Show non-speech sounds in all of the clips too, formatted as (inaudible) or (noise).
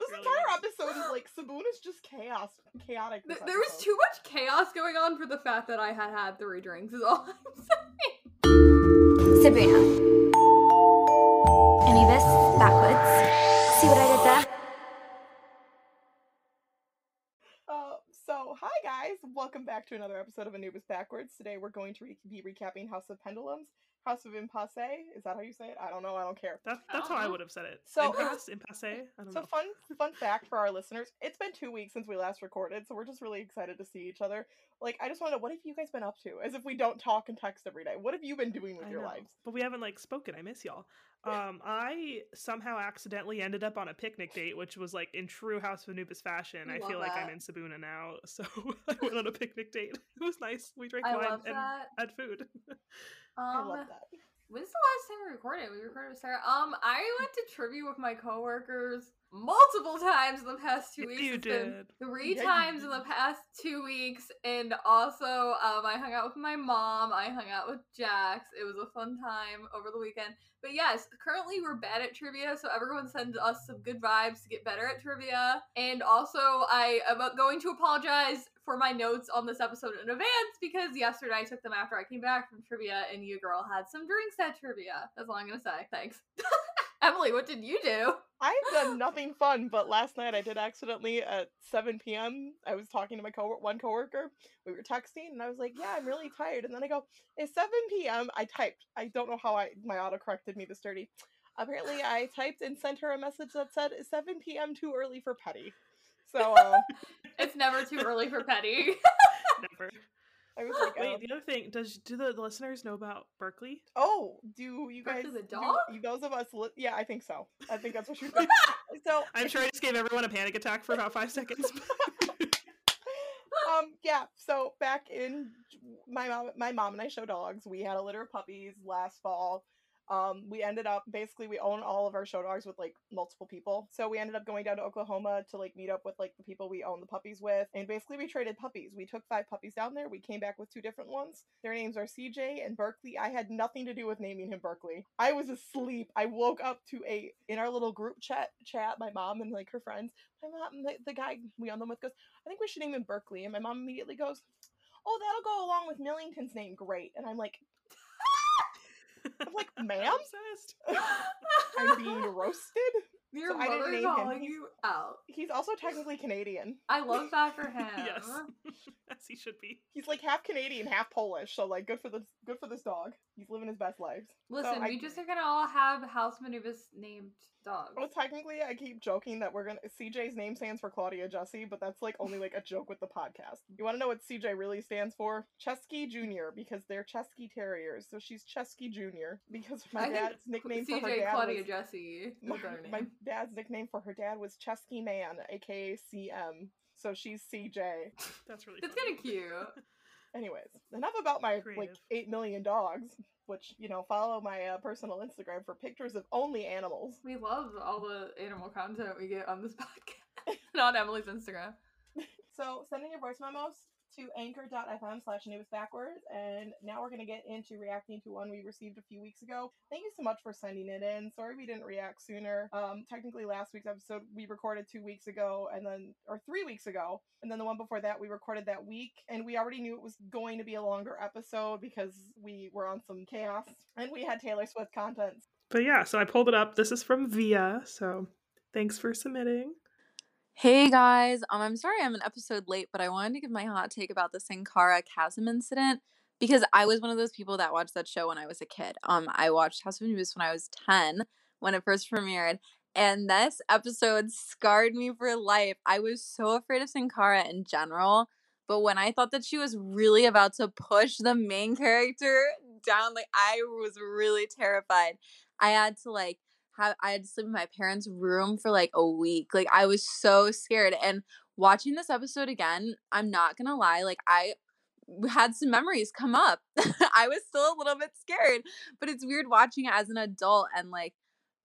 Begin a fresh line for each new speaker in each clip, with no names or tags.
This
Really
entire episode is like Sibuna is just chaos, chaotic.
Th- there was too much chaos going on for the fact that I had had three drinks. Is all (laughs) I'm saying.
Sibuna. Anubis, backwards. See what I did there?
Uh, so, hi guys, welcome back to another episode of Anubis Backwards. Today we're going to re- be recapping House of Pendulums, House of Impasse. Is that how you say it? I don't know. I don't care.
That, that's
don't
how I would have said it.
So-
impasse, uh, impasse. I don't
So
know.
fun fun fact for our listeners, it's been two weeks since we last recorded, so we're just really excited to see each other. Like, I just want to know, what have you guys been up to? As if we don't talk and text every day. What have you been doing with
I
your
know,
lives?
But we haven't like spoken. I miss y'all. Um, I somehow accidentally ended up on a picnic date, which was like in true House of Anubis fashion. I
Love
feel like I'm in Sibuna now, so (laughs) I went on a picnic date. (laughs) It was nice. We drank
I
wine and
that.
had food. (laughs)
I
Um,
love that.
When's the last time we recorded? We recorded with Sarah. Um, I went to trivia with my coworkers multiple times in the past two weeks.
you
It's
did.
Three
Yeah, you
times in the past two weeks, and also um, I hung out with my mom. I hung out with Jax. It was a fun time over the weekend. But yes, currently we're bad at trivia, so everyone send us some good vibes to get better at trivia. And also, I am going to apologize for my notes on this episode in advance because yesterday I took them after I came back from trivia, and you girl had some drinks at trivia. That's all I'm gonna say. Thanks. (laughs) Emily, what did you do?
I've done (laughs) nothing fun, but last night I did accidentally at 7 p.m. I was talking to my co one coworker. We were texting, and I was like, "Yeah, I'm really tired." And then I go, "It's 7 p.m." I typed. I don't know how I my auto corrected me this dirty. Apparently, I typed and sent her a message that said, "It's 7 p.m. Too early for petty." So uh, (laughs)
It's never too early for petty. (laughs)
Never.
I was like,
Wait,
um,
the other thing, does do the listeners know about Berkeley?
"Oh, do you guys?
Berkeley the
do
dog?
you- those of us? Li- yeah, I think so. I think that's what she said. (laughs) so
I'm sure I just gave everyone a panic attack for about five seconds.
um yeah so back in my mom my mom and i show dogs we had a litter of puppies last fall um we ended up basically we own all of our show dogs with like multiple people. So we ended up going down to oklahoma to like meet up with like the people we own the puppies with. And basically we traded puppies. We took five puppies down there. We came back with two different ones. Their names are cj and berkeley. I had nothing to do with naming him berkeley. I was asleep. I woke up to a in our little group chat chat my mom and like her friends. My mom the, the guy we own them with goes I think we should name him Berkeley. And my mom immediately goes, Oh, that'll go along with Millington's name. Great. And I'm like, I'm like, ma'am?
Obsessed. (laughs)
I'm being roasted.
Your
So I didn't
mother
name him. He's-
you out.
He's also technically Canadian.
I love that for (laughs) him. (laughs)
yes, as he should be.
He's like half Canadian, half Polish. So like, good for this, good for this dog. He's living his best lives. So
Listen,
I-
we just are gonna all have House Manubis named dogs.
Well, technically, I keep joking that we're gonna. CJ's name stands for Claudia Jessie, but that's like only like a joke with the podcast. You want to know what CJ really stands for? Chesky Junior, because they're Cesky Terriers. So she's Chesky Junior because my
I
dad's nickname for her
CJ
dad
Claudia
was
Jessie.
my, my dad's nickname for her dad was Chesky Man, aka CM. So she's CJ.
That's really.
It's
funny.
kind of cute. (laughs)
Anyways, enough about my like eight million dogs. Which you know, follow my uh, personal Instagram for pictures of only animals.
We love all the animal content we get on this (laughs) podcast. Not Emily's Instagram. (laughs)
So send in your voice memos to anchor.fm slash news backwards. And now we're going to get into reacting to one we received a few weeks ago. Thank you so much for sending it in. Sorry we didn't react sooner. Um, technically, last week's episode we recorded two weeks ago, and then, or three weeks ago. And then the one before that we recorded that week. And we already knew it was going to be a longer episode because we were on some chaos and we had Taylor Swift content.
But yeah, so I pulled it up. This is from Via. So thanks for submitting.
Hey guys, um, I'm sorry I'm an episode late, but I wanted to give my hot take about the Senkhara Chasm incident because I was one of those people that watched that show when I was a kid. Um, I watched House of Anubis when I was 10 when it first premiered, and this episode scarred me for life. I was so afraid of Senkhara in general, but when I thought that she was really about to push the main character down, like I was really terrified. I had to like have I had to sleep in my parents' room for like a week. Like I was so scared. And watching this episode again, I'm not gonna lie, like I had some memories come up. (laughs) I was still a little bit scared, but it's weird watching it as an adult and like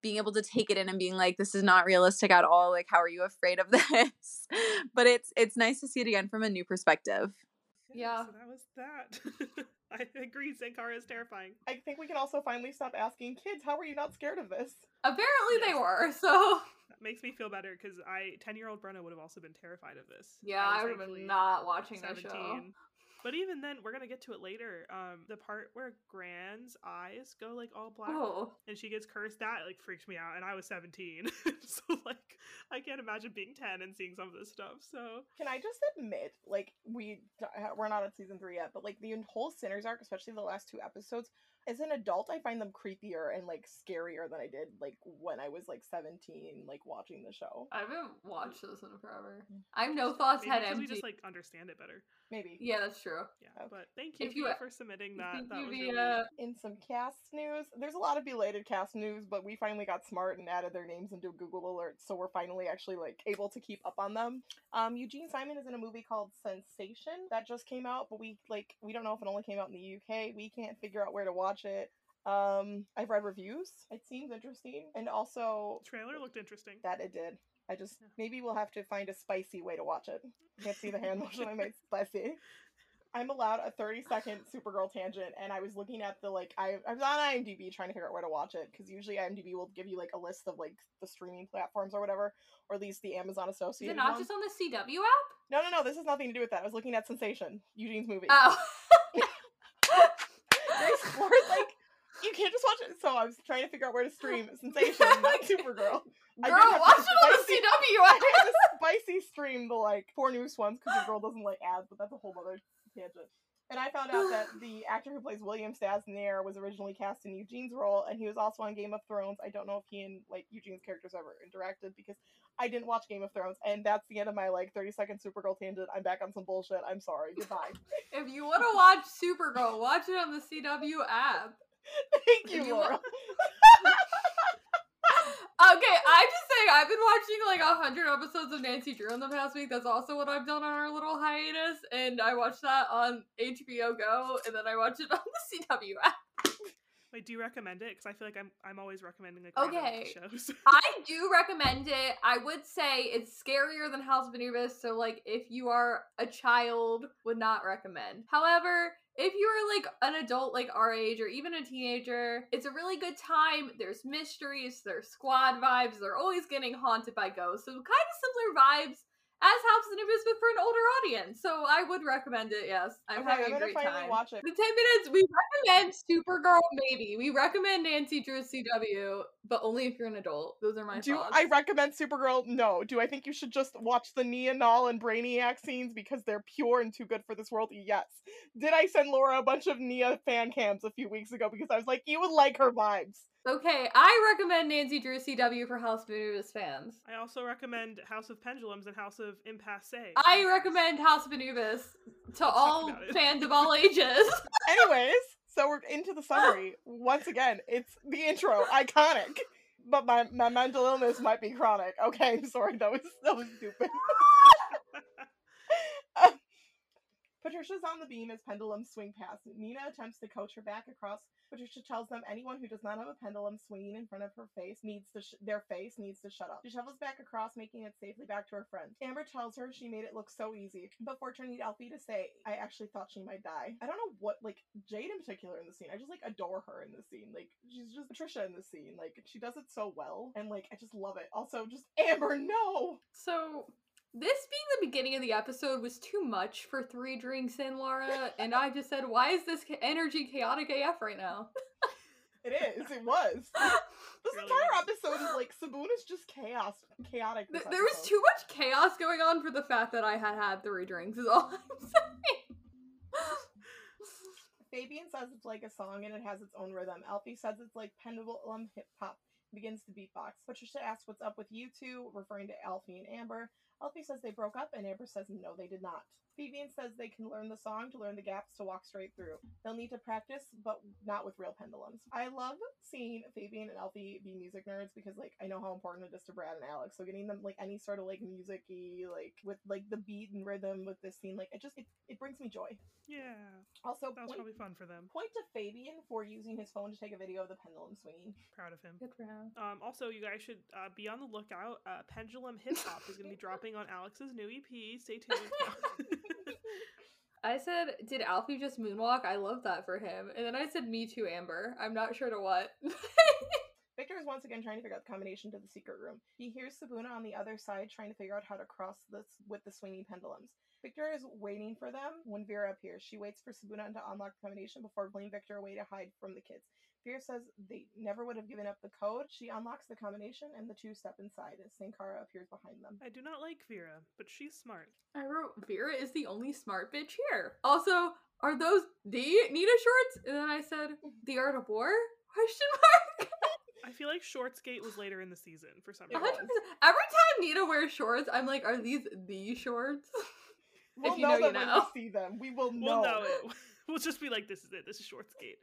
being able to take it in and being like this is not realistic at all like how are you afraid of (laughs) this but it's it's nice to see it again from a new perspective
Yeah.
So that was that. (laughs) (laughs) I agree. Senkhara is terrifying.
I think we can also finally stop asking kids, how were you not scared of this?
Apparently they were. (laughs) So
That makes me feel better because I, ten year old Brenna would have also been terrified of this.
yeah, I
was
would have been not watching that show.
17. But even then, we're gonna get to it later. Um, the part where Gran's eyes go like all black
Oh,
and she gets cursed, that like freaked me out. And I was seventeen, (laughs) so like I can't imagine being ten and seeing some of this stuff. So
Can I just admit, like we we're not at season three yet, but like the whole Sinners arc, especially the last two episodes, as an adult, I find them creepier and like scarier than I did like when I was like seventeen, like watching the show.
I haven't watched this in forever. I'm no thoughts
maybe
head
because
empty.
we just like understand it better.
Maybe.
yeah, that's true.
Yeah.
Okay.
But thank you,
If you-
Via, for submitting that.
Thank
that
you,
was
Via.
really
In some cast news, there's a lot of belated cast news, but we finally got smart and added their names into Google Alerts, so we're finally actually like able to keep up on them. Um, Eugene Simon is in a movie called Sensation that just came out, but we like we don't know if it only came out in the UK. We can't figure out where to watch it. Um, I've read reviews. It seems interesting, and also
trailer looked interesting.
that it did. I just
Yeah.
maybe we'll have to find a spicy way to watch it. Can't see the hand (laughs) motion I made spicy. I'm allowed a 30 second Supergirl tangent, and I was looking at the like I I was on IMDb trying to figure out where to watch it because usually IMDb will give you like a list of like the streaming platforms or whatever, or at least the Amazon
Is
associated.
it not
ones.
just on the CW app?
No, no, no. This has nothing to do with that. I was looking at Sensation, Eugene's movie.
Oh. (laughs) (laughs)
Ford, like you can't just watch it. So I was trying to figure out where to stream (laughs) Sensation, not Supergirl.
Girl,
have
watch it on the CW
I had to spicy stream the like four newest ones because the girl doesn't like ads, but that's a whole other tangent. And I found out that (sighs) the actor who plays William Staz Nair was originally cast in Eugene's role, and he was also on Game of Thrones. I don't know if he and like Eugene's characters ever interacted because I didn't watch Game of Thrones, and that's the end of my like thirty second Supergirl tangent. I'm back on some bullshit. I'm sorry. Goodbye. (laughs)
If you want to watch Supergirl, watch it on the CW app. (laughs)
Thank you,
You
Laura. (laughs)
Okay, I'm just saying I've been watching like a hundred episodes of Nancy Drew in the past week. That's also what I've done on our little hiatus, and I watched that on HBO Go, and then I watched it on the CW app.
Wait, do you recommend it? Because I feel like I'm I'm always recommending like
Okay.
shows. (laughs)
I do recommend it. I would say it's scarier than House of Anubis, so like if you are a child, would not recommend. However, if you're like an adult like our age or even a teenager, it's a really good time. There's mysteries, there's squad vibes, they're always getting haunted by ghosts. So kind of similar vibes as House of Anubis, but for an older audience. So I would recommend it, yes. I'm
Okay,
having
I'm
a great time.
watch it.
The 10 minutes, we recommend Supergirl, maybe. We recommend Nancy Drew CW, but only if you're an adult. Those are my
Do
thoughts.
I recommend Supergirl? No. Do I think you should just watch the Nia Nal and Brainiac scenes because they're pure and too good for this world? Yes. Did I send Laura a bunch of Nia fan cams a few weeks ago because I was like, you would like her vibes?
Okay, I recommend Nancy Drew CW for House of Anubis fans.
I also recommend House of Pendulums and House of Impasse.
I recommend House of Anubis to
talk
all fans of all (laughs) ages.
Anyways, so we're into the (laughs) summary. Once again, it's the intro, iconic. But my, my mental illness might be chronic. Okay, I'm (laughs) sorry, that was that was stupid. (laughs) Patricia's on the beam as pendulums swing past. Nina attempts to coach her back across. Patricia tells them anyone who does not have a pendulum swinging in front of her face needs to sh- their face needs to shut up. She shovels back across, making it safely back to her friend. Amber tells her she made it look so easy before turning to Alfie to say, "I actually thought she might die." I don't know what like Jade in particular in the scene. I just like adore her in this scene. Like she's just Patricia in this scene. Like she does it so well, and like I just love it. Also, just Amber, no.
so, this being the beginning of the episode was too much for three drinks in, Laura, and I just said, why is this energy chaotic AF right now?
It is. It was. (laughs) This
Really
entire
was.
episode is like Sibuna is just chaos, chaotic.
Th- there was too much chaos going on for the fact that I had had three drinks, is all (laughs) I'm saying.
Fabian says it's like a song and it has its own rhythm. Alfie says it's like pendulum hip hop. Begins to beatbox. Patricia asks what's up with you two, referring to Alfie and Amber. Alfie says they broke up, and Amber says no, they did not. Fabian says they can learn the song to learn the gaps to walk straight through. They'll need to practice, but not with real pendulums. I love seeing Fabian and Alfie be music nerds because, like, I know how important it is to Brad and Alex. So getting them like any sort of like music-y, like with like the beat and rhythm with this scene, like it just it, it brings me joy.
yeah,
Also,
that was
point,
probably fun for them.
point to Fabian for using his phone to take a video of the pendulum swinging.
Proud of him.
Good for him.
Um, also, you guys should uh, be on the lookout. Uh, Pendulum Hip Hop is going to be (laughs) dropping on Alex's new EP. Stay tuned. (laughs)
I said, did Alfie just moonwalk? I love that for him. And then I said, me too, Amber. I'm not sure to what. (laughs)
Victor is once again trying to figure out the combination to the secret room. He hears Sibuna on the other side trying to figure out how to cross this with the swinging pendulums. Victor is waiting for them when Vera appears. She waits for Sibuna to unlock the combination before pulling Victor away to hide from the kids. Vera says they never would have given up the code. She unlocks the combination and the two step inside as Senkhara appears behind them.
I do not like Vera, but she's smart.
I wrote, Vera is the only smart bitch here. Also, are those the Nita shorts? And then I said, (laughs) the art of war? (laughs) Question mark. (laughs)
I feel like Shortsgate was later in the season for some reason.
Every time Nita wears shorts, I'm like, are these the shorts?
We'll
you
know,
know, you
them when we see them. We will know.
We'll know it. We'll just be like, this is it. This is Shortsgate.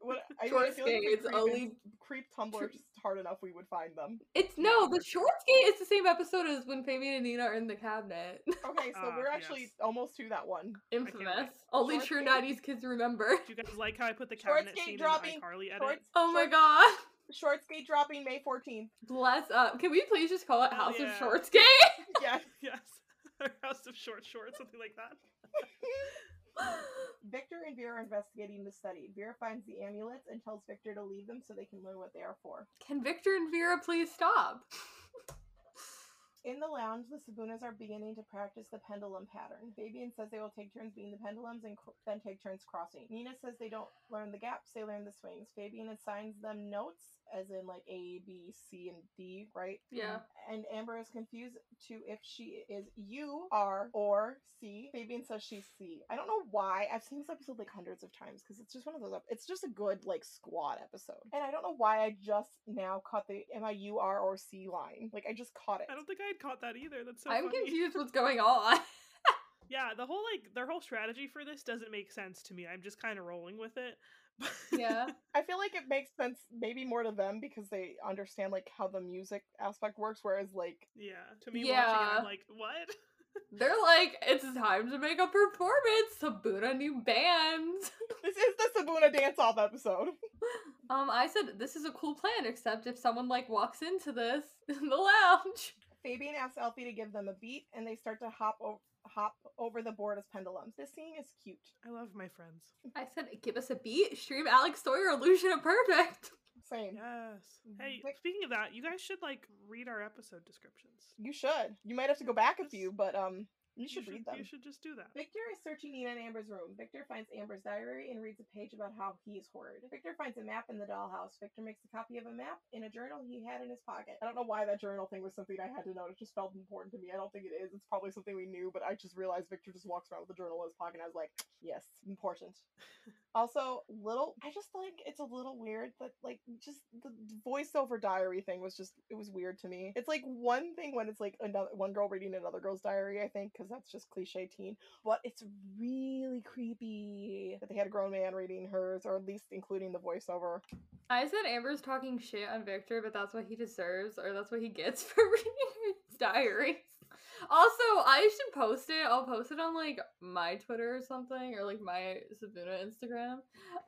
What, I, I
Short
feel like
skates,
creep,
only-
creep Tumblr just hard enough, we would find them.
It's no, the
short sure.
shorts gate is the same episode as when Fabian and Nina are in the cabinet. (laughs)
Okay, so
Ah,
we're actually
yes.
almost to that one.
Infamous. Only
Shorts
true
gate.
90s kids remember.
Do you guys like how I put the
Shorts
cabinet
gate
scene
dropping,
in the iCarly edit?
Shorts,
Oh my god.
Short skate dropping May 14th.
Bless up. Can we please just call it
Hell
House of
yeah.
Shorts Gate? (laughs) (laughs)
Yes.
Yes. House of Short Shorts, something like that.
Victor and Vera are investigating the study. Vera finds the amulets and tells Victor to leave them so they can learn what they are for.
Can Victor and Vera please stop?
In the lounge, the Sibunas are beginning to practice the pendulum pattern. Fabian says they will take turns being the pendulums and cr- then take turns crossing. Nina says they don't learn the gaps, they learn the swings. Fabian assigns them notes, as in like A, B, C, and D, right?
Yeah.
And Amber is confused to if she is U, R, or C. Fabian says she's C. I don't know why. I've seen this episode like hundreds of times because it's just one of those. ep- It's just a good like squad episode, and I don't know why I just now caught the am I U, R, or C line. Like I just caught it.
I don't think I had caught that either. That's so
I'm
funny.
confused what's going on. (laughs)
Yeah, the whole like their whole strategy for this doesn't make sense to me. I'm just kind of rolling with it.
Yeah. (laughs)
I feel like it makes sense maybe more to them because they understand like how the music aspect works, whereas like
yeah, to me watching it,
Yeah.
I'm like, what?
They're like, it's time to make a performance. Sibuna new band. (laughs)
this is the Sibuna dance off episode. (laughs)
Um, I said this is a cool plan, except if someone like walks into this in the lounge.
Fabian asks Alfie to give them a beat, and they start to hop o- hop over the board as pendulums. This scene is cute.
I love my friends.
I said, give us a beat. Stream Alex Sawyer illusion of perfect.
Same.
Yes. Hey,
Vic-
speaking of that, you guys should like read our episode descriptions.
You should. You might have to go back a few, but um, you should read them.
You should just do that.
Victor is searching Nina and Amber's room. Victor finds Amber's diary and reads a page about how he is horrid. Victor finds a map in the dollhouse. Victor makes a copy of a map in a journal he had in his pocket. I don't know why that journal thing was something I had to note. It just felt important to me. I don't think it is. It's probably something we knew, but I just realized Victor just walks around with a journal in his pocket. And I was like, yes, important. (laughs) also, little. I just think it's a little weird that like just the voiceover diary thing was just it was weird to me. It's like one thing when it's like another one girl reading another girl's diary, I think, because that's just cliche teen. But it's really creepy that they had a grown man reading hers, or at least including the voiceover.
I said Amber's talking shit on Victor, but that's what he deserves, or that's what he gets (laughs) for reading his diaries. Also, I should post it. I'll post it on like my Twitter or something, or like my Sibuna Instagram.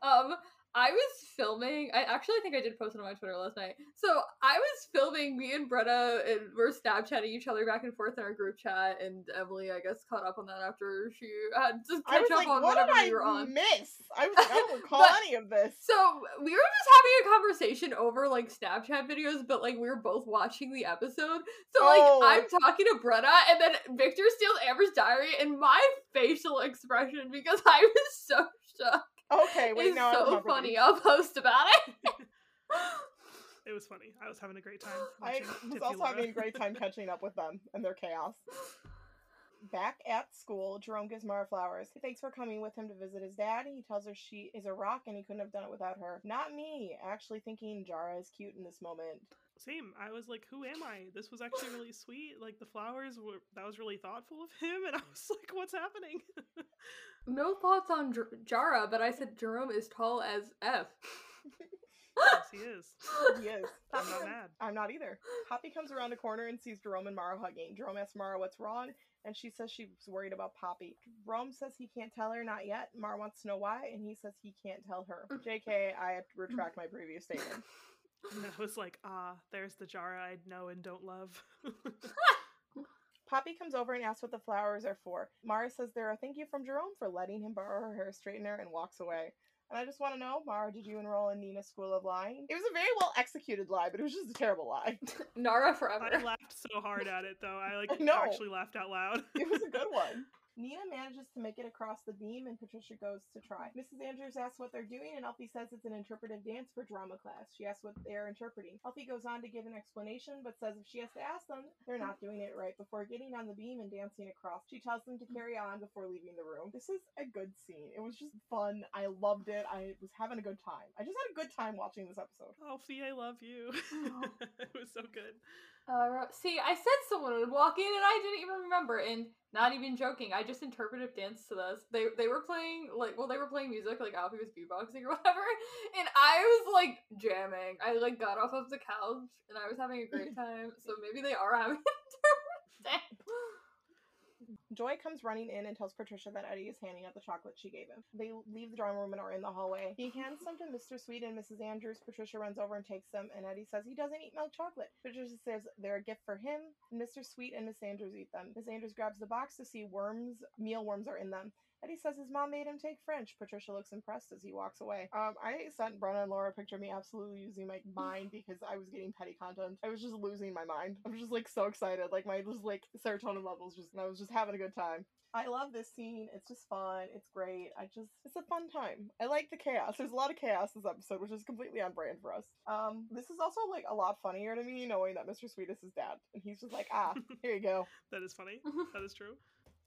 Um, I was filming. I actually think I did post it on my Twitter last night. So I was filming. Me and Brenna and we're Snapchatting each other back and forth in our group chat, and Emily, I guess, caught up on that after she had to catch up
like,
on
what
whatever we were on.
miss? I was (laughs) like, I don't recall
But-
any of this.
So we were just having a conversation over like Snapchat videos, but like we were both watching the episode. So like
Oh.
I'm talking to Brenna, and then Victor steals Amber's diary, and my facial expression because I was so shocked
Okay, wait,
is
now I
so funny.
these.
I'll post about it. (laughs) (laughs)
It was funny. I was having a great time.
I (laughs) was
Tipsy
also
Laura.
having a great time catching up with them and their chaos. Back at school, Jerome gives Mara flowers. He thanks for coming with him to visit his dad. He tells her she is a rock and he couldn't have done it without her. Not me. Actually, thinking Jara is cute in this moment.
Same. I was like, who am I? This was actually really sweet. Like the flowers were that was really thoughtful of him, and I was (laughs) like, what's happening? (laughs)
no thoughts on J- Jara, but I said Jerome is tall as F.
yes, he is. (laughs)
He is.
I'm not mad.
I'm not either. Poppy comes around a corner and sees Jerome and Mara hugging. Jerome asks Mara what's wrong, and she says she's worried about Poppy. Jerome says he can't tell her, not yet. Mara wants to know why, and he says he can't tell her. Mm. JK, I retract my previous statement.
And I was like, ah, there's the Jara I know and don't love. (laughs)
Poppy comes over and asks what the flowers are for. Mara says they're a thank you from Jerome for letting him borrow her hair straightener and walks away. And I just want to know, Mara, did you enroll in Nina's School of Lying? It was a very well executed lie, but it was just a terrible lie. (laughs)
Nara forever.
I laughed so hard at it though. I like (laughs)
I
actually laughed out loud.
It was a good one. Nina manages to make it across the beam, and Patricia goes to try. Mrs. Andrews asks what they're doing, and Alfie says it's an interpretive dance for drama class. She asks what they're interpreting. Alfie goes on to give an explanation, but says if she has to ask them, they're not doing it right before getting on the beam and dancing across. She tells them to carry on before leaving the room. This is a good scene. It was just fun. I loved it. I was having a good time. I just had a good time watching this episode.
Alfie, I love you. Oh.
Aw. (laughs)
it was so good.
Uh, see, I said someone would walk in and I didn't even remember. And not even joking, I just interpretive danced to this. They they were playing like well they were playing music like Alfie was beatboxing or (laughs) whatever, and I was like jamming. I like got off of the couch and I was having a great (laughs) time. So maybe they are having (laughs) interpretive dance.
Joy comes running in and tells Patricia that Eddie is handing out the chocolate she gave him. They leave the drawing room and are in the hallway. He hands them to Mr. Sweet and Mrs. Andrews. Patricia runs over and takes them, and Eddie says he doesn't eat milk chocolate. Patricia says they're a gift for him, Mr. Sweet and Miss Andrews eat them. Miss Andrews grabs the box to see worms, mealworms are in them. Eddie says his mom made him take French. Patricia looks impressed as he walks away. Um, I sent Brenna and Laura a picture of me absolutely losing my mind (laughs) because I was getting petty content. I was just losing my mind. I was just like so excited. Like my just like serotonin levels just and I was just having a good time. I love this scene. It's just fun. It's great. I just it's a fun time. I like the chaos. There's a lot of chaos this episode, which is completely on brand for us. Um, this is also like a lot funnier to me knowing that Mr. Sweet is his dad, and he's just like, ah, (laughs) here you go.
That is funny. (laughs) that is true.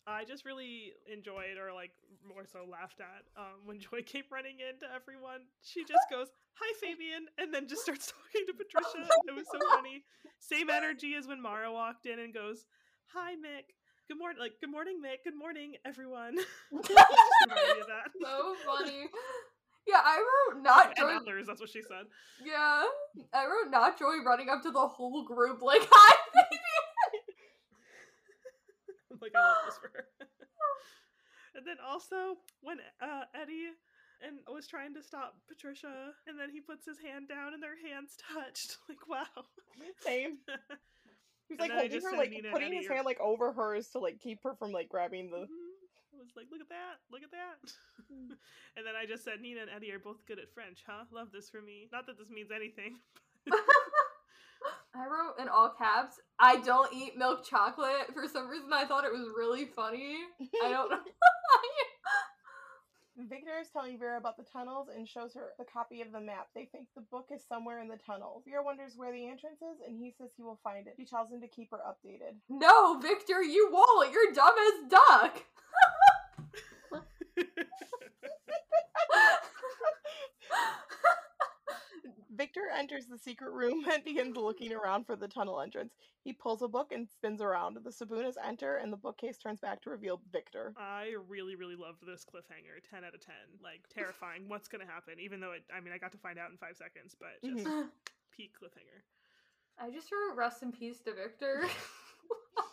I just really enjoyed, or like more so laughed at, um, when (laughs) Joy came running into everyone. She just goes, "Hi, Fabian," and then just starts (laughs) talking to Patricia. It was so funny. Same energy as when Mara walked in and goes, "Hi, Mick. Good morning." Like, "Good morning, Mick. Good morning, everyone." (laughs) just reminded me of that.
so funny. Yeah, I wrote not
And
Joy.
others, that's what she said.
Yeah, I wrote not Joy running up to the whole group like hi.
Like I love this (gasps) for her. (laughs) and then also when uh, Eddie and was trying to stop Patricia, and then he puts his hand down and their hands (laughs) touched. Like wow.
Same. (laughs) He's like holding her, like
Nina
putting his hand like over hers to like keep her from like grabbing the.
Mhm. I was like, look at that, look at that. and then I just said Nina and Eddie are both good at French, huh? Love this for me. Not that this means anything.
I wrote in all caps, I don't eat milk chocolate. For some reason, I thought it was really funny. I don't know. (laughs)
Victor is telling Vera about the tunnels and shows her the copy of the map. They think the book is somewhere in the tunnels. Vera wonders where the entrance is, and he says he will find it. She tells him to keep her updated.
no, Victor, you won't. You're dumb as duck. (laughs)
Victor enters the secret room (laughs) and begins looking around for the tunnel entrance. He pulls a book and spins around. The Sibunas enter, and the bookcase turns back to reveal Victor.
I really, really loved this cliffhanger. 10 out of 10. Like, terrifying. What's going to happen? Even though it, I mean, I got to find out in five seconds, but just
Mhm. (gasps)
peak cliffhanger.
I just wrote rest in peace to Victor. (laughs) (laughs)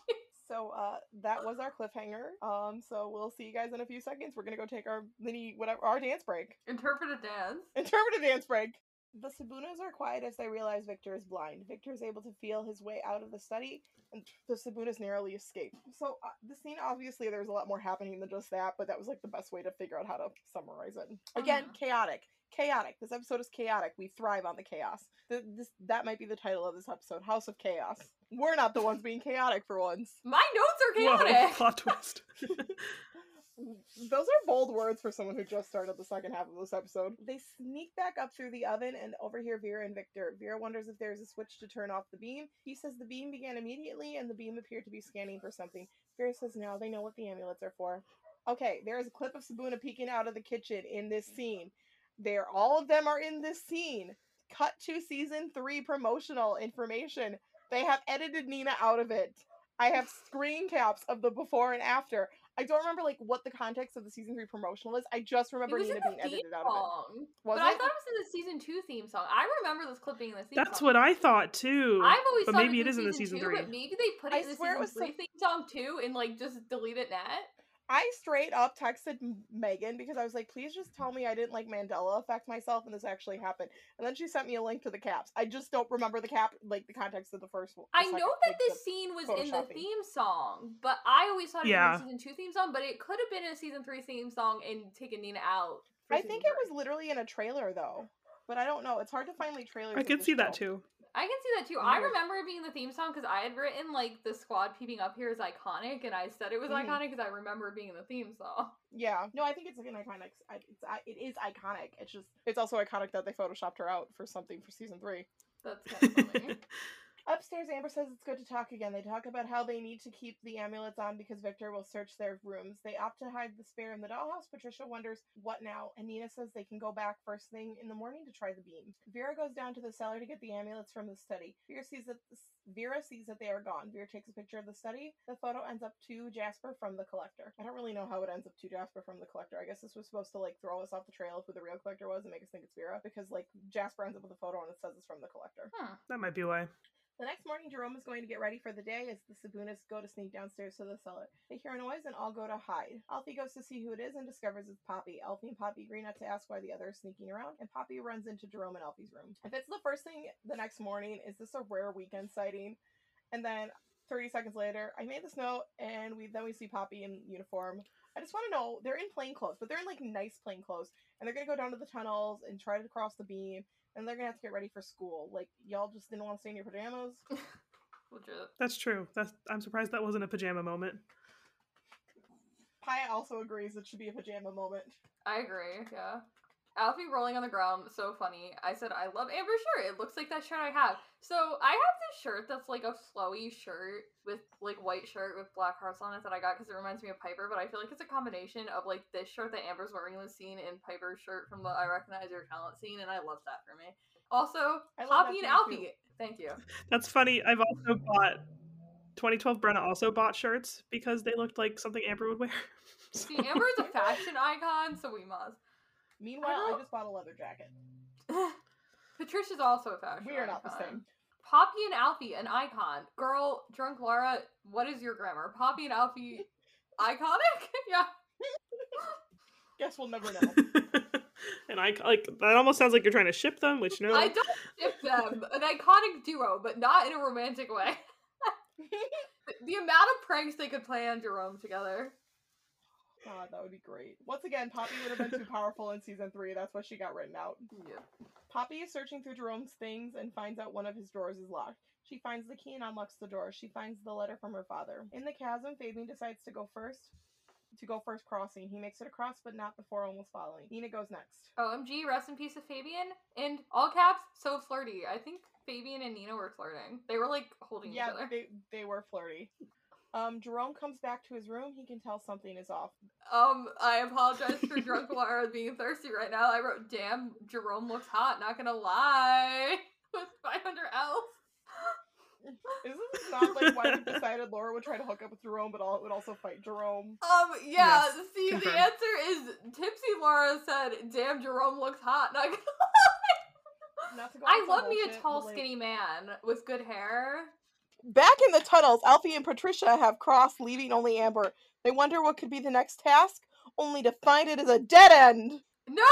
So uh, that was our cliffhanger. Um, so we'll see you guys in a few seconds. We're gonna go take our mini whatever our dance break.
Interpret a dance.
Interpretive dance break. The Sibunas are quiet as they realize Victor is blind. Victor is able to feel his way out of the study, and the Sibunas narrowly escape. So, uh, the scene obviously there's a lot more happening than just that, but that was like the best way to figure out how to summarize it. Again,
Uh-huh.
chaotic. Chaotic. This episode is chaotic. We thrive on the chaos. Th- this that might be the title of this episode House of Chaos. We're not the ones being chaotic for once.
My notes are
Whoa,
chaotic.
plot twist. (laughs)
Those are bold words for someone who just started the second half of this episode. They sneak back up through the oven and overhear Vera and Victor. Vera wonders if there's a switch to turn off the beam. He says the beam began immediately and the beam appeared to be scanning for something. Vera says no, they know what the amulets are for. Okay, there is a clip of Sibuna peeking out of the kitchen in this scene. There, all of them are in this scene. Cut to season three promotional information. They have edited Nina out of it. I have screen caps of the before and after. I don't remember like what the context of the season three promotional is. I just
It
remember
was in
Nina
the
being
theme
edited out of it. Was
but I thought it was in the season two theme song. I remember this clip being in the theme
That's
song.
what I thought too.
I've always
but
thought
maybe
it
it is in the
season
season
two,
three.
But maybe they put
I
it in the
swear it
season
was
three
some-
theme song too, and like just delete it net.
I straight up texted Megan because I was like, please just tell me I didn't like Mandela affect myself and this actually happened. And then she sent me a link to the caps. I just don't remember the cap, like the context of the first one.
I
second-
know that
like,
this scene was in the theme song, but I always thought it
Yeah.
was a season two theme song, but it could have been in a season three theme song and taken Nina out.
I
season
think it was literally in a trailer though, but I don't know. It's hard to find like trailers.
I
of
can
the
see that too.
I can see that too. I remember it being the theme song because I had written like the squad peeping up here is iconic, and I said it was
Mhm.
iconic because I remember it being in the theme song.
Yeah, no, I think it's like an iconic. It's it is iconic. It's just it's also iconic that they photoshopped her out for something for season three.
That's kind of funny. (laughs)
Upstairs, Amber says it's good to talk again. They talk about how they need to keep the amulets on because Victor will search their rooms. They opt to hide the spare in the dollhouse. Patricia wonders what now, and Nina says they can go back first thing in the morning to try the beam. Vera goes down to the cellar to get the amulets from the study. Vera sees that Vera sees that they are gone. Vera takes a picture of the study. The photo ends up to Jasper from the collector. I don't really know how it ends up to Jasper from the collector. I guess this was supposed to like throw us off the trail of who the real collector was and make us think it's Vera because like Jasper ends up with a photo and it says it's from the collector.
Hmm.
that might be why.
The next morning, Jerome is going to get ready for the day as the Sibunas go to sneak downstairs to the cellar. They hear a noise and all go to hide. Alfie goes to see who it is and discovers it's Poppy. Alfie and Poppy agree not to ask why the other is sneaking around, and Poppy runs into Jerome and Alfie's room. If it's the first thing the next morning, is this a rare weekend sighting? And then 30 seconds later, I made this note, and we then we see Poppy in uniform. I just want to know they're in plain clothes, but they're in like nice plain clothes, and they're gonna go down to the tunnels and try to cross the beam, and they're gonna have to get ready for school. Like y'all just didn't want to stay in your pajamas. (laughs)
Legit.
That's true. That's I'm surprised that wasn't a pajama moment.
Pia also agrees it should be a pajama moment.
I agree. Yeah. Alfie rolling on the ground, so funny. I said, I love Amber's shirt. It looks like that shirt I have. So I have this shirt that's like a flowy shirt with like white shirt with black hearts on it that I got because it reminds me of Piper. But I feel like it's a combination of like this shirt that Amber's wearing in the scene and Piper's shirt from the I Recognize Your Talent scene, and I love that for me. Also,
I love
Poppy
that
and
for you,
Alfie. Thank you.
That's funny. I've also bought 2012 Brenna also bought shirts because they looked like something Amber would wear. (laughs)
See,
So-
Amber is a fashion icon, so we must.
Meanwhile, I,
don't-
just bought a leather jacket. (sighs)
Patricia's also a fashion.
We are not the same.
Poppy and Alfie, an icon. Girl, drunk Laura, what is your grammar? Poppy and Alfie, (laughs) iconic? (laughs) yeah.
Guess we'll never know. (laughs)
and I like that almost sounds like you're trying to ship them, which no.
I don't ship them. An iconic duo, but not in a romantic way. the amount of pranks they could play on Jerome together.
God, that would be great. Once again, Poppy would have been too powerful in season three. That's why she got written out.
Yep.
Poppy is searching through Jerome's things and finds out one of his drawers is locked. She finds the key and unlocks the door. She finds the letter from her father. In the chasm, Fabian decides to go first. To go first crossing. He makes it across, but not before almost falling. Nina goes next.
OMG, rest in peace of Fabian. And all caps, so flirty. I think Fabian and Nina were flirting. They were like holding
Yeah,
each other.
Yeah, they, they were flirty. Um, Jerome comes back to his room. He can tell something is off.
Um, I apologize for drunk (laughs) Laura being thirsty right now. I wrote, damn, Jerome looks hot, not gonna lie. (laughs) With 500 L's.
Is this not like why we (laughs) decided Laura would try to hook up with Jerome, but all, would also fight Jerome?
Um, yeah,
Yes,
see,
confirmed.
the answer is Tipsy Laura said, damn, Jerome looks hot, not gonna
Not to go
I
on some
love me a tall,
like,
skinny man with good hair.
Back in the tunnels, Alfie and Patricia have crossed, leaving only Amber. They wonder what could be the next task, only to find it is a dead end.
No,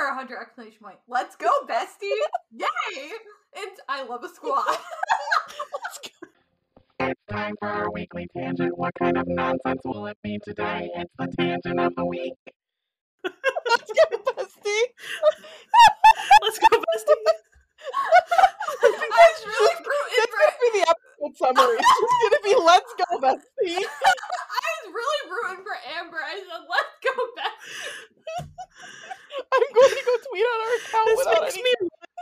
Amber! 100 exclamation point. Let's go, bestie! Yay! And I love a squad. (laughs) Let's go!
It's time for our weekly tangent. What kind of nonsense will it be today? It's the tangent of the week.
Let's go, bestie. (laughs)
Let's go, bestie. (laughs)
I was really rooting
That's
for
gonna be the episode summary. (laughs) It's just gonna be let's go bestie. (laughs)
I was really rooting for Amber. I said, let's go, bestie.
I'm going to go tweet on our account
This
without
makes
any.
me.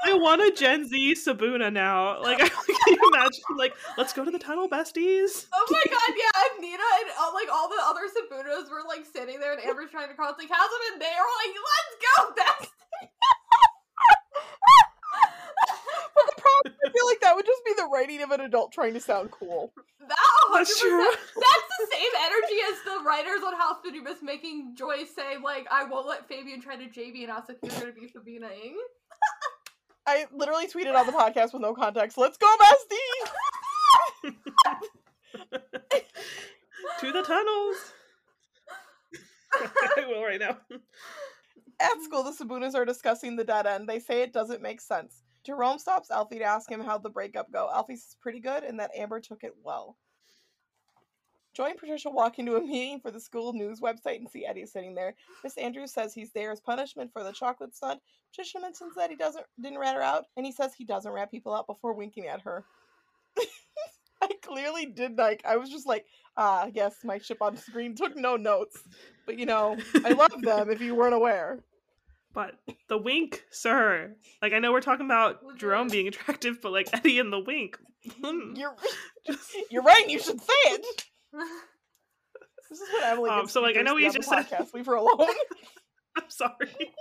I want a Gen Z Sibuna now. Like, (laughs) can you imagine? Like, let's go to the tunnel, besties.
Oh my god, yeah, if Nina and uh, like all the other Sibunas were like sitting there and Amber's trying to cross the chasm and they were like, let's go, bestie!
But the problem, I feel like that would just be the writing of an adult trying to sound cool.
That 100%,
That's true.
that's the same energy as the writers on House of Anubis making Joyce say, like, I won't let Fabian try to JB and ask if you're gonna be Sibuna-ing. (laughs)
I literally tweeted on the podcast with no context. Let's go bestie. (laughs)
to the tunnels. (laughs) I will right now.
At school, the Sibunas are discussing the dead end. They say it doesn't make sense. Jerome stops Alfie to ask him how'd the breakup go. Alfie says pretty good and that Amber took it well. Joy and Patricia walk into a (laughs) meeting for the school news website and see Eddie sitting there. Miss Andrews says he's there as punishment for the chocolate stunt. Patricia mentions that he doesn't didn't rat her out, and he says he doesn't rat people out before winking at her. (laughs) I clearly did like I was just like, ah, yes, my ship on screen took no notes. But you know, I love them if you weren't aware.
But the wink, sir. Like I know we're talking about Jerome being attractive, but like Eddie and the wink. Hmm. (laughs)
You're
Just- (laughs)
you're right, you should say it. (laughs) This is what Emily
Um, so, like, I know we just said-
podcast. Leave her alone.
I'm sorry.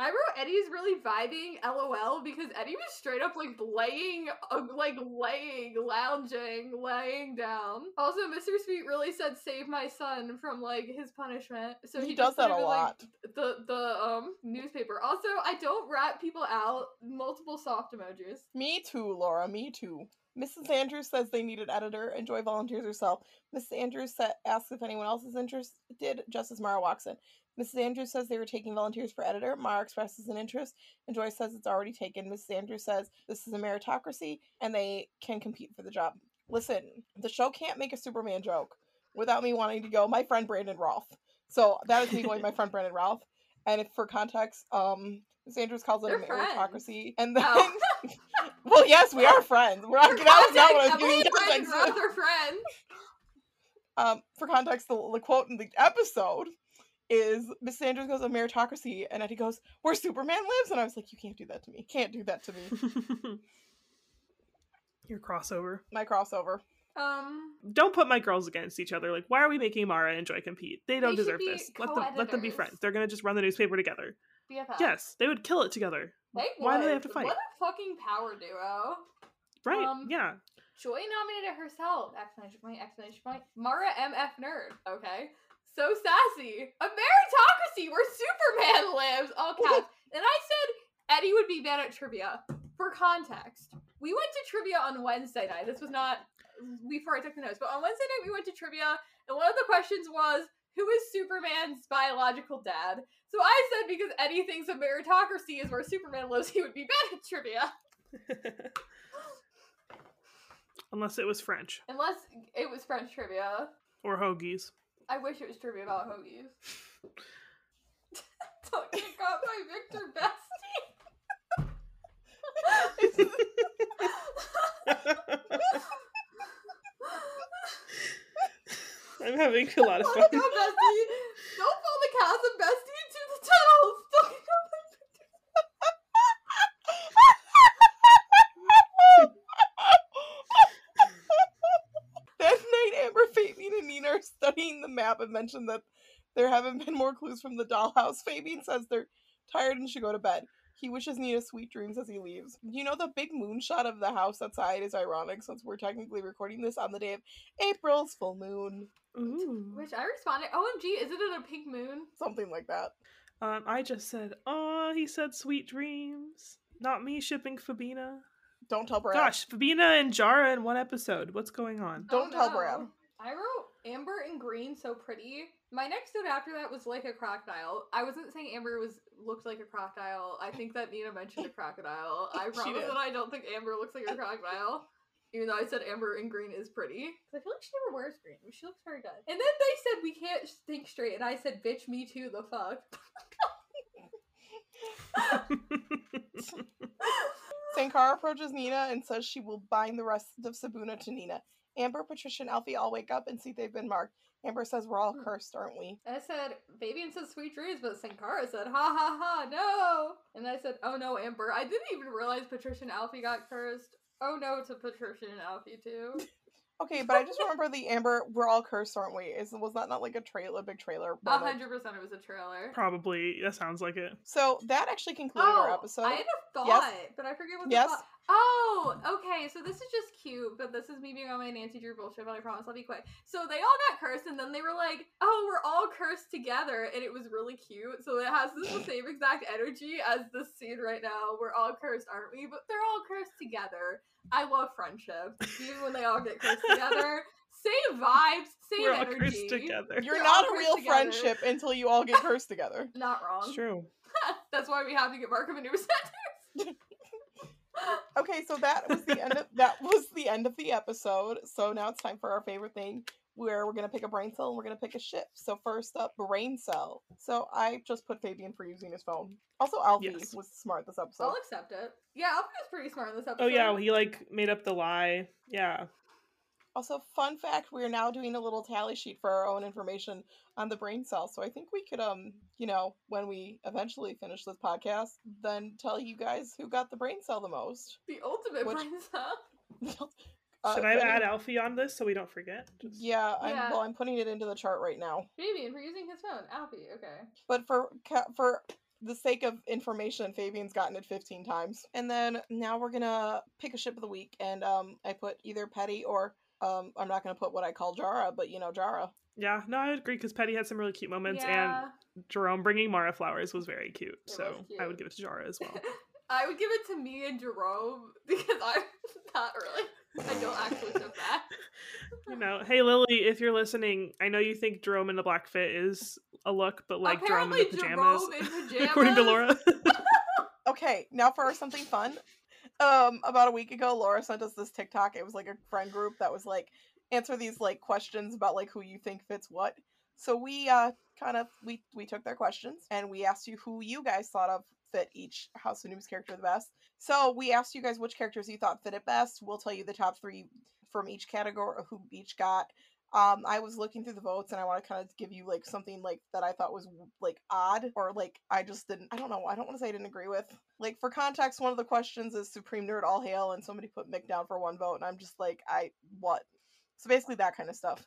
I wrote Eddie's really vibing LOL because Eddie was straight up like laying, uh, like laying, lounging, laying down. Also, Mr. Sweet really said "save my son" from like his punishment. So
He
he,
does that a
it in, like,
lot.
the the um newspaper. Also, I don't rat people out. Multiple soft emojis.
Me too, Laura. Me too. Mrs. Andrews says they need an editor, and Joy volunteers herself. Mrs. Andrews sa- asks if anyone else is interested, just as Mara walks in. Mrs. Andrews says they were taking volunteers for editor. Mara expresses an interest, and Joyce says it's already taken. Mrs. Andrews says this is a meritocracy, and they can compete for the job. Listen, the show can't make a Superman joke without me wanting to go, my friend Brandon Routh. So that is me going, my (laughs) friend Brandon Routh. And if for context, um, Mrs. Andrews calls it
They're
a
friends.
meritocracy. And then
Oh. (laughs)
well, yes, we are friends. We're not,
For
that was not what I was
context,
giving
and Brandon
context.
Routh are friends.
Um, for context, the, the quote in the episode is Miss Andrews goes, a meritocracy, and Eddie goes, where Superman lives? And I was like, you can't do that to me. Can't do that to me. (laughs)
Your crossover.
My crossover.
Um,
Don't put my girls against each other. Like, why are we making Mara and Joy compete? They don't
They should
deserve
be
this. Let them let them be friends. They're gonna just run the newspaper together.
BFF.
Yes, they would kill it together.
They
Why do they have to fight?
What a fucking power duo.
Right?
Um,
yeah.
Joy nominated herself. Exclamation point, exclamation point. Mara MF nerd. Okay. So sassy. A meritocracy where Superman lives. All (laughs) caps. and I said Eddie would be bad at trivia. For context, we went to trivia on Wednesday night. This was not before I took the notes, but on Wednesday night we went to trivia, and one of the questions was who is Superman's biological dad? So I said because Eddie thinks a meritocracy is where Superman lives, he would be bad at trivia. (laughs)
Unless it was French
Unless it was French trivia.
or hoagies.
I wish it was trivia about hoagies. (laughs) Don't get caught by Victor Bestie. (laughs)
I'm having a lot of fun.
Bestie! Don't fall the chasm, Bestie, into the tunnels!
Fabian, and Nina are studying the map and mentioned that there haven't been more clues from the dollhouse. (laughs) Fabian says they're tired and should go to bed. He wishes Nina sweet dreams as he leaves. You know, the big moonshot of the house outside is ironic since we're technically recording this on the day of April's full moon.
Ooh.
Which I responded, OMG, is it in a pink moon?
Something like that.
Um, I just said, oh, he said sweet dreams. Not me shipping Fabina.
Don't tell Brad.
Gosh, Fabina and Jara in one episode. What's going on?
Don't tell Brad.
I wrote Amber and Green so pretty. My next note after that was like a crocodile. I wasn't saying Amber was looked like a crocodile. I think that Nina mentioned a (laughs) crocodile. I promise that I don't think Amber looks like a crocodile. Even though I said Amber and Green is pretty. 'Cause I feel like she never wears green. but She looks very good. And then they said we can't think straight, and I said, bitch, me too, the fuck. (laughs) (laughs)
Senkhara approaches Nina and says she will bind the rest of Sibuna to Nina. Amber, Patricia, and Alfie all wake up and see they've been marked. Amber says we're all
Hmm.
cursed, aren't we?
I said, Fabian said sweet dreams, but Senkhara said, ha ha ha, no. And I said, oh no, Amber. I didn't even realize Patricia and Alfie got cursed. Oh no to Patricia and Alfie too. (laughs)
Okay, but I just remember the Amber, we're all cursed, aren't we? Is was that not like a trailer, a big trailer?
A
moment?
hundred percent it was a trailer.
Probably. That sounds like it.
So that actually concluded our
Oh,
episode.
I had a thought,
Yes?
but I forget what
Yes?
the thought. Oh, okay. So this is just cute, but this is me being on my Nancy Drew bullshit. But I promise I'll be quick. So they all got cursed, and then they were like, "Oh, we're all cursed together," and it was really cute. So it has this the (laughs) same exact energy as this scene right now. We're all cursed, aren't we? But they're all cursed together. I love friendship, even when they all get cursed together. Same vibes, same
We're all
energy.
cursed together.
You're
We're
not
all
a real
together.
friendship until you all get cursed together. (laughs)
Not wrong.
It's true. (laughs)
That's why we have to get Markham a new center.
Okay, so that was the end of (laughs) that was the end of the episode. So now it's time for our favorite thing where we're gonna pick a brain cell and we're gonna pick a ship. So first up, brain cell. So I just put Fabian for using his phone. Also Alfie
Yes.
was smart this episode.
I'll accept it. Yeah, Alfie was pretty smart in this episode.
Oh yeah, he like made up the lie. Yeah.
Also, fun fact, we are now doing a little tally sheet for our own information on the brain cell. So I think we could um, you know, when we eventually finish this podcast, then tell you guys who got the brain cell the most.
the ultimate
Which-
brain cell. (laughs)
Uh,
Should I
if
add Alfie on this so we don't forget? Just-
Yeah, I'm,
Yeah.
well, I'm putting it into the chart right now.
Fabian for using his phone. Alfie, okay.
But for for the sake of information, Fabian's gotten it 15 times. And then now we're gonna pick a ship of the week, and um, I put either Petty or um, I'm not gonna put what I call Jara, but you know Jara.
Yeah, no, I agree because Peddie had some really cute moments,
yeah.
and Jerome bringing Mara flowers was very cute.
It
so
was
I would give it to Jara as well. (laughs)
I would give it to me and Jerome (laughs) because I'm (laughs) not really. I don't actually feel that.
you know, hey Lily, if you're listening, I know you think Jerome in the black fit is a look, but like Jerome in the pajamas,
Jerome in pajamas.
according to Laura.
Okay, now for something fun. Um, about a week ago, Laura sent us this TikTok. It was like a friend group that was like answer these like questions about like who you think fits what. So we uh kind of we we took their questions and we asked you who you guys thought of fit each House of Anubis character the best. So we asked you guys which characters you thought fit it best. We'll tell you the top three from each category who each got. Um, I was looking through the votes and I want to kind of give you like something like that I thought was like odd or like I just didn't I don't know I don't want to say I didn't agree with. Like for context, one of the questions is Supreme Nerd All Hail and somebody put Mick down for one vote and I'm just like I what? So basically that kind of stuff.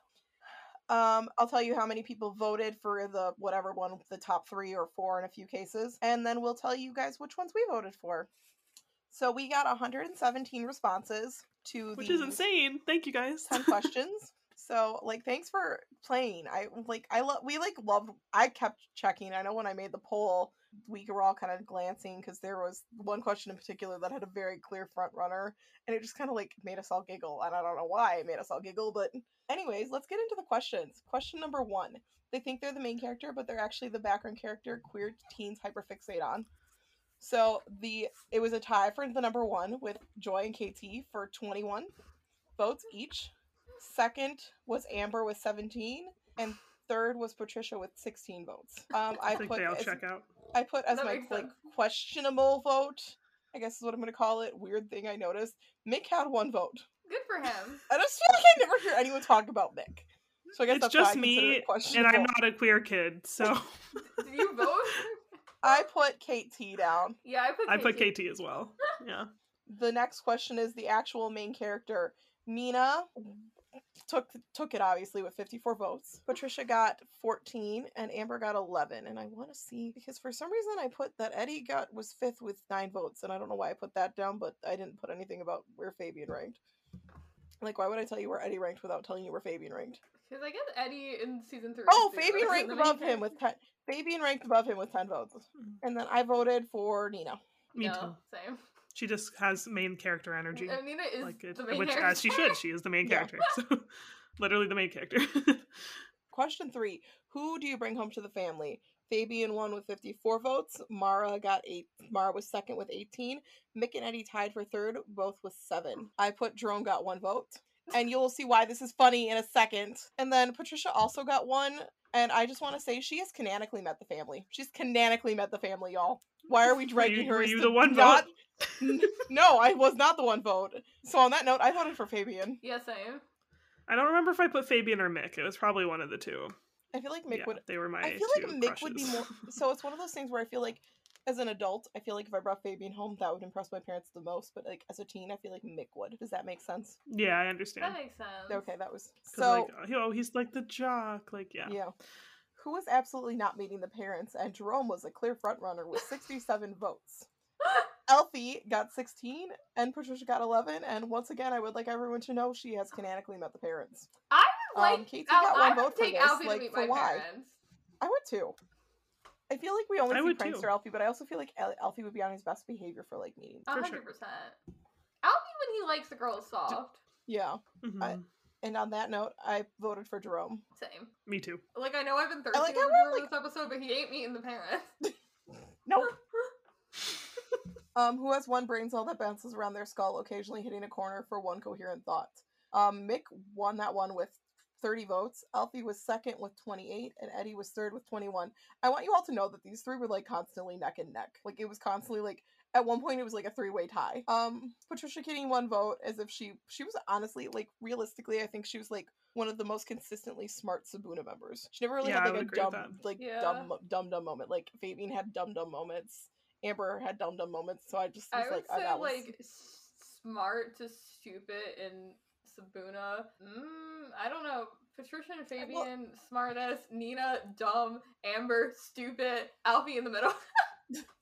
Um, I'll tell you how many people voted for the whatever one, the top three or four in a few cases, and then we'll tell you guys which ones we voted for. So we got 117 responses to
Which is insane. Thank you guys.
10 questions. So like thanks for playing. I like I love we like love I kept checking. I know when I made the poll, we were all kind of glancing because there was one question in particular that had a very clear front runner and it just kind of like made us all giggle. And I don't know why it made us all giggle, but anyways, let's get into the questions. Question number 1. They think they're the main character, but they're actually the background character queer teens hyperfixate on. So the it was a tie for the number 1 with Joy and KT for 21 votes each. Second was Amber with 17, and third was Patricia with 16 votes. Um, I,
I think
put
they all
as,
check out.
I put as
That
my like questionable vote. I guess is what I'm gonna call it. Weird thing I noticed. Mick had one vote.
Good for him. (laughs)
I just feel like I never hear anyone talk about Mick. So I guess
It's
that's I
just me,
it
and. I'm not a queer kid, so (laughs)
Did you vote?
I put KT down.
yeah, I put.
I put
KT.
KT as well. Yeah.
The next question is the actual main character. Nina took took it obviously with 54 votes. Patricia got 14 and Amber got 11. And I want to see because for some reason I put that Eddie got was fifth with 9 votes and I don't know why I put that down, but I didn't put anything about where Fabian ranked. Like why would I tell you where Eddie ranked without telling you where Fabian ranked?
Because I guess Eddie in season three.
Oh, Fabian ranked above him with 10 Fabian ranked above him with 10 votes. Hmm. And then I voted for Nina.
Me
no,
too.
Same.
She just has main character energy.
And Nina is
like it,
the main
which
character.
as she should. She is the main (laughs)
Yeah.
character. So (laughs) literally the main character. (laughs)
Question three Who do you bring home to the family? Fabian won with 54 votes. Mara got eight. Mara was second with 18. Mick and Eddie tied for third, both with seven. I put Jerome got one vote. And you'll see why this is funny in a second. And then Patricia also got one. And I just want to say she has canonically met the family. She's canonically met the family, y'all. Why are we dragging
you-
her?
were you
the
the one
not-
vote? (laughs)
No, I was not the one vote. So on that note, I voted for Fabian.
Yes, I am.
I don't remember if I put Fabian or Mick. It was probably one of the two.
I feel like Mick
yeah,
would
they were my
I feel like
two
Mick would be more. So it's one of those things where I feel like, as an adult, I feel like if I brought Fabian home, that would impress my parents the most. But like as a teen, I feel like Mick would. Does that make sense?
yeah, I understand.
That makes sense.
Okay, that was so.
like, uh, oh, he's like the jock. Like, yeah.
yeah. Who was absolutely not meeting the parents, and Jerome was a clear front runner with 67 (laughs) votes. Alfie got 16, and Patricia got 11. And once again, I would like everyone to know she has canonically met the parents.
I would like.
Um,
KT
got
I
one
would
vote for
take
this,
Alfie
like,
meet
for
my
why?
parents.
I would too. I feel like we only
I
see
would
prankster
too.
Alfie, but I also feel like El- Alfie would be on his best behavior for like meetings.
A hundred
sure.
percent. Alfie when he likes the girl is soft.
Yeah.
Mhm.
And on that note, I voted for Jerome.
Same.
Me too.
Like I know I've been thirsty
like how
over
we're,
Jerome this episode, but he ain't meeting the parents. (laughs)
Nope. (laughs) um, who has one brain cell that bounces around their skull, occasionally hitting a corner for one coherent thought. Um, Mick won that one with 30 votes. Alfie was second with 28, and Eddie was third with 21. I want you all to know that these three were like constantly neck and neck. Like it was constantly like at one point it was like a three-way tie. Um, Patricia getting one vote as if she she was honestly like realistically, I think she was like one of the most consistently smart Sibuna members. She never really
Yeah,
had like a dumb like
Yeah.
dumb dumb dumb moment. Like Fabian had dumb dumb moments. Amber had dumb dumb moments. So I just was
I would
like, oh,
say
that was
like smart to stupid in Sibuna. Mm, I don't know. Patricia and
well-
Fabian, smartest. Nina, dumb. Amber, stupid. Alfie in the middle. (laughs)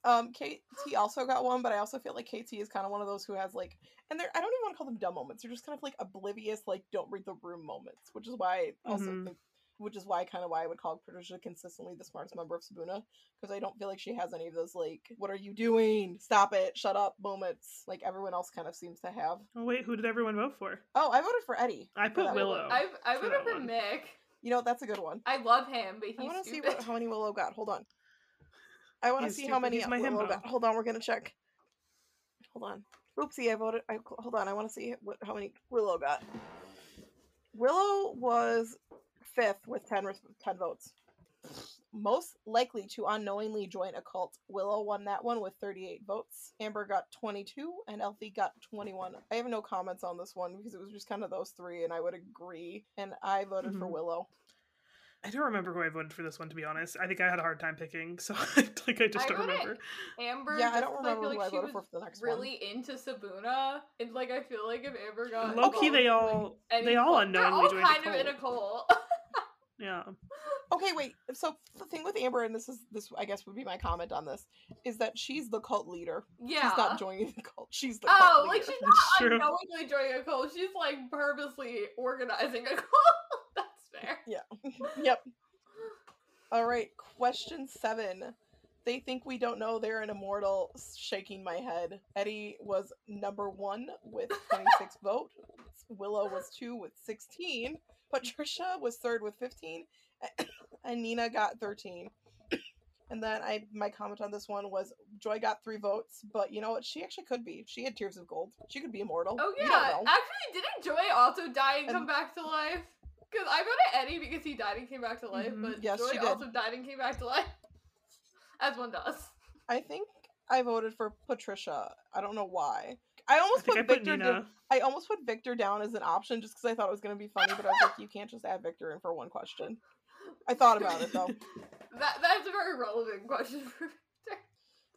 Um, KT also got one, but I also feel like KT is kind of one of those who has like, and they're I don't even want to call them dumb moments. They're just kind of like oblivious, like don't read the room moments, which is why I also
Mhm.
think, which is why kind of why I would call Patricia consistently the smartest member of Sibuna because I don't feel like she has any of those like, what are you doing? Stop it! Shut up! moments like everyone else kind of seems to have.
Oh wait, who did everyone vote for?
Oh, I voted for Eddie.
I put
that.
Willow.
I I
for
voted
that
for
one.
Mick.
You know that's a good one.
I love him, but he's
I want to see what, how many Willow got. Hold on. I want to
He's
see how many
He's my
Willow
himbo.
got. Hold on, we're gonna check. Hold on. Oopsie, I voted. I hold on. I want to see what how many Willow got. Willow was fifth with 10, 10 votes. Most likely to unknowingly join a cult. Willow won that one with 38 votes. Amber got 22, and Alfie got 21. I have no comments on this one because it was just kind of those three, and I would agree. And I voted for
Mhm.
Willow.
I don't remember who I voted for this one to be honest. I think I had a hard time picking, so (laughs) like I just
I
don't remember.
Amber.
Yeah, I don't
'cause
remember
feel
who
like
I voted for for the next one.
really into Sibuna, and like I feel like if Amber got
Low key, they all
like,
they all
cult- they're
unknowingly
all
joined a
kind of in a
cult. (laughs)
cult.
Yeah.
Okay, wait. So the thing with Amber, and this is this, I guess would be my comment on this, is that she's the cult leader.
yeah.
She's not joining the cult. She's the
Oh,
cult
like
leader.
she's (laughs) not
true.
unknowingly joining a cult. She's like purposely organizing a (laughs) cult. That's fair. Yeah. (laughs)
yep. All right, question seven. They think we don't know they're an immortal. Shaking my head. Eddie was number one with 26 votes. Willow was two with 16. Patricia was third with 15, (coughs) and Nina got 13. And then I my comment on this one was Joy got three votes, but you know what? She actually could be. She had tears of gold. She could be immortal.
Oh yeah. Actually, didn't Joy also die and
And-
come back to life? Because I voted Eddie because he died and came back to life,
Mhm.
but
Yes,
Joy
she
also died and came back to life. (laughs) As one does.
I think I voted for Patricia. I don't know why. I almost
I
put
I
Victor.
Nina.
down- I almost put Victor down as an option just because I thought it was going to be funny, but I was like, you can't just add Victor in for one question. I thought about it though. (laughs)
That that's a very relevant question for Victor.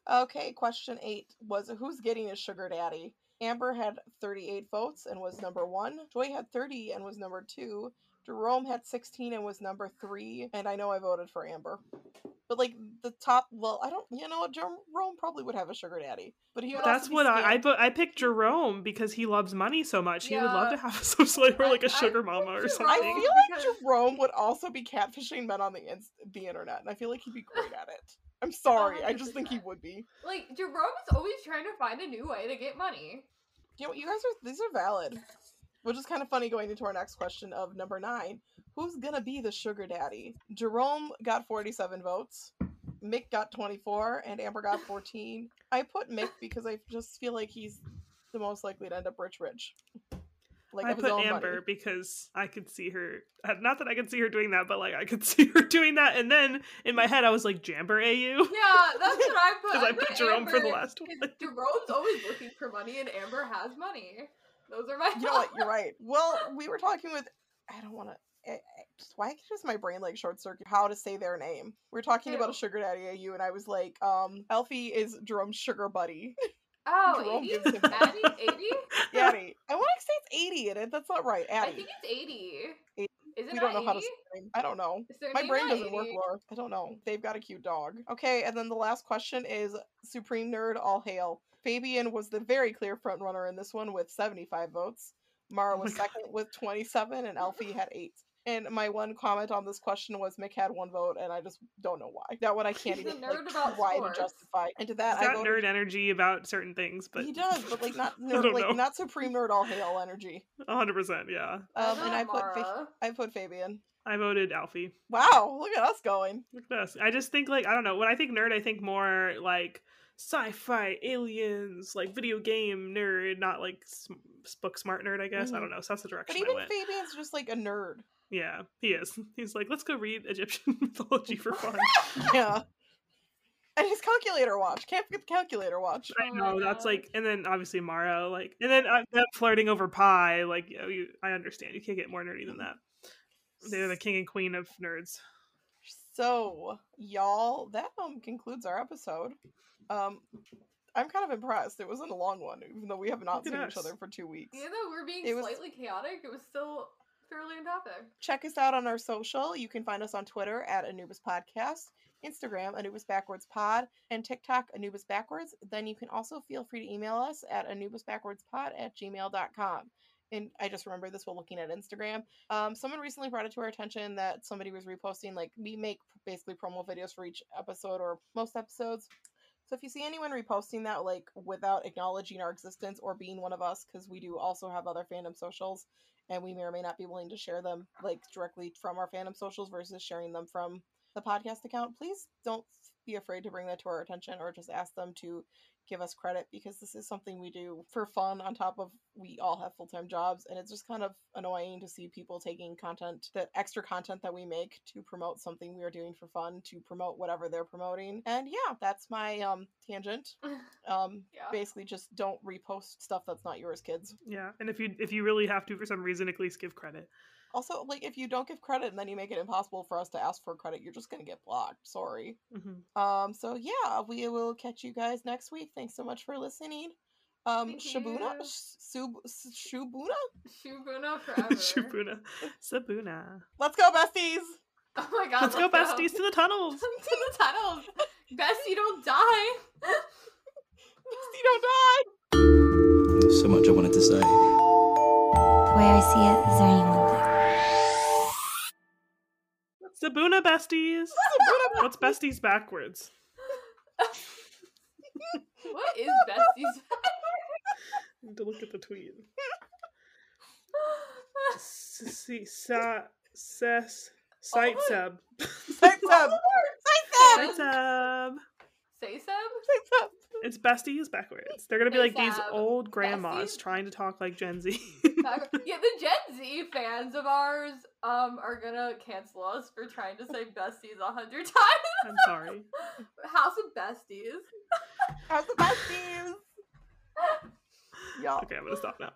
Okay, question eight was who's getting a sugar daddy? Amber had 38 votes and was number one. Joy had 30 and was number two. Jerome had 16 and was number three. And I know I voted for Amber. But like the top, well, I don't, you know what? Jerome probably would have a sugar daddy, but he would.
That's
also be
what I I,
scammed.
I picked Jerome because he loves money so much. He would love to have (laughs) some slave or like a
I
sugar
picked
mama or
something.
I
something.
feel like
because-
Jerome would also be catfishing men on the ins- the internet, and I feel like he'd be great at it. I'm sorry, I just think he would be.
Like Jerome is always trying to find a new way to get money.
You know, you guys are these are valid, which is kind of funny going into our next question of number nine. Who's gonna be the sugar daddy? Jerome got 47 votes. Mick got 24 and Amber got 14. I put Mick because I just feel like he's the most likely to end up rich, rich. Like
I
of
put Amber
money.
because I could see her. uh, Not that I could see her doing that, but like I could (laughs) see her doing that. And then in my head, I was like, Jamber AU.
Yeah, that's what I (laughs) put.
Because I put Jerome for the last one. (laughs)
Jerome's always looking for money, and Amber has money. Those are my.
You know what? You're right. Well, we were talking with. I don't want to. Why does my brain like short circuit? How to say their name? We were talking about a sugar daddy AU, and I was like, um, Alfie is Jerome's sugar buddy. (laughs)
Oh,
Jerome
80?
gives him
Addie? 80?
Daddy. I want to say it's 80 in it. That's not right.
I think it's 80.
80.
Is it
we don't know how to
80?
I don't know. My brain doesn't work,
80?
Laura. I don't know. They've got a cute dog. Okay, and then the last question is Supreme Nerd All Hail. Fabian was the very clear front runner in this one with 75 votes. Mara
Oh
was
God.
second with 27, and Alfie had eight. And my one comment on this question was Mick had one vote, and I just don't know why. That one I can't
He's
even
nerd
like,
about
try
sports.
to justify. And to that,
He's
I
got nerd energy about certain things, but
he does, but like not (laughs) nerd,
don't
like
know.
not supreme nerd all hail energy.
hundred percent, yeah.
Um,
Why
and I
not,
put Fa- I put Fabian.
I voted Alfie.
Wow, look at us going.
Look at us. I just think like I don't know. When I think nerd, I think more like sci-fi, aliens, like video game nerd, not like s- book smart nerd. I guess I
Mhm.
don't know. So that's the
But
direction I
even
went.
Fabian's just like a nerd.
yeah, he is. (laughs) He's like, let's go read Egyptian (laughs) mythology for fun. (laughs)
Yeah. And his calculator watch. Can't forget the calculator watch.
I
Oh
know that's
God.
like, and then obviously Mara, like, and then uh, them flirting over pie. Like, you know, you, I understand. You can't get more nerdy than that. They're the king and queen of nerds.
So, y'all, that um concludes our episode. Um I'm kind of impressed. It wasn't a long one, even though we have not
Look at
seen each other for two weeks.
Even though we're being
It was-
slightly chaotic, it was still fairly on topic.
Check us out on our social. You can find us on Twitter at Anubis Podcast, Instagram Anubis Backwards Pod, and TikTok Anubis Backwards. Then you can also feel free to email us at anubisbackwardspod at gmail.com. And I just remember this while looking at Instagram. Um, someone recently brought it to our attention that somebody was reposting, like, we make basically promo videos for each episode or most episodes. So if you see anyone reposting that, like, without acknowledging our existence or being one of us, because we do also have other fandom socials, and we may or may not be willing to share them like directly from our fandom socials versus sharing them from the podcast account please don't be afraid to bring that to our attention or just ask them to give us credit because this is something we do for fun on top of we all have full-time jobs and it's just kind of annoying to see people taking content that extra content that we make to promote something we are doing for fun to promote whatever they're promoting and yeah that's my um tangent (laughs) um
Yeah.
basically just don't repost stuff that's not yours kids
Yeah, and if you if you really have to for some reason, at least give credit.
Also, like if you don't give credit and then you make it impossible for us to ask for credit, you're just gonna get blocked. Sorry.
hmm
Um. So yeah, we will catch you guys next week. Thanks so much for listening. Um.
Thank
Shabuna.
you.
Sub- S- Shubuna.
Shubuna (laughs) forever.
Shubuna, Sibuna.
Let's go, besties.
Oh my god.
Let's go, besties, to the tunnels. (laughs)
to the tunnels. Bestie, don't die. (laughs)
Bestie, don't die.
There's so much I wanted to say.
The way I see it, is there anyone
Sibuna besties.
Sibuna.
What's besties backwards? (laughs)
What is besties?
I (laughs) need to look at the tweet. See, sa, ses, sight sub.
Sight sub. Sight sub.
Sight sub.
Say Seb? (laughs)
Sub.
It's besties backwards. They're gonna be
Hey,
like these old grandmas
Besties?
trying to talk like Gen Z. (laughs)
Yeah, the Gen Z fans of ours um are gonna cancel us for trying to say besties a hundred (laughs) times.
I'm sorry.
House of Besties.
House of besties? Y'all.
Okay, I'm gonna stop now.